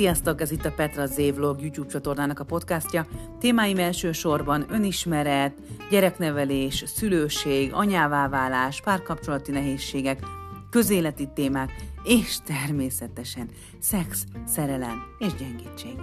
Sziasztok, ez itt a Petra Zévlog YouTube csatornának a podcastja. Témáim elsősorban önismeret, gyereknevelés, szülőség, anyává válás, párkapcsolati nehézségek, közéleti témák, és természetesen szex, szerelem és gyengítség.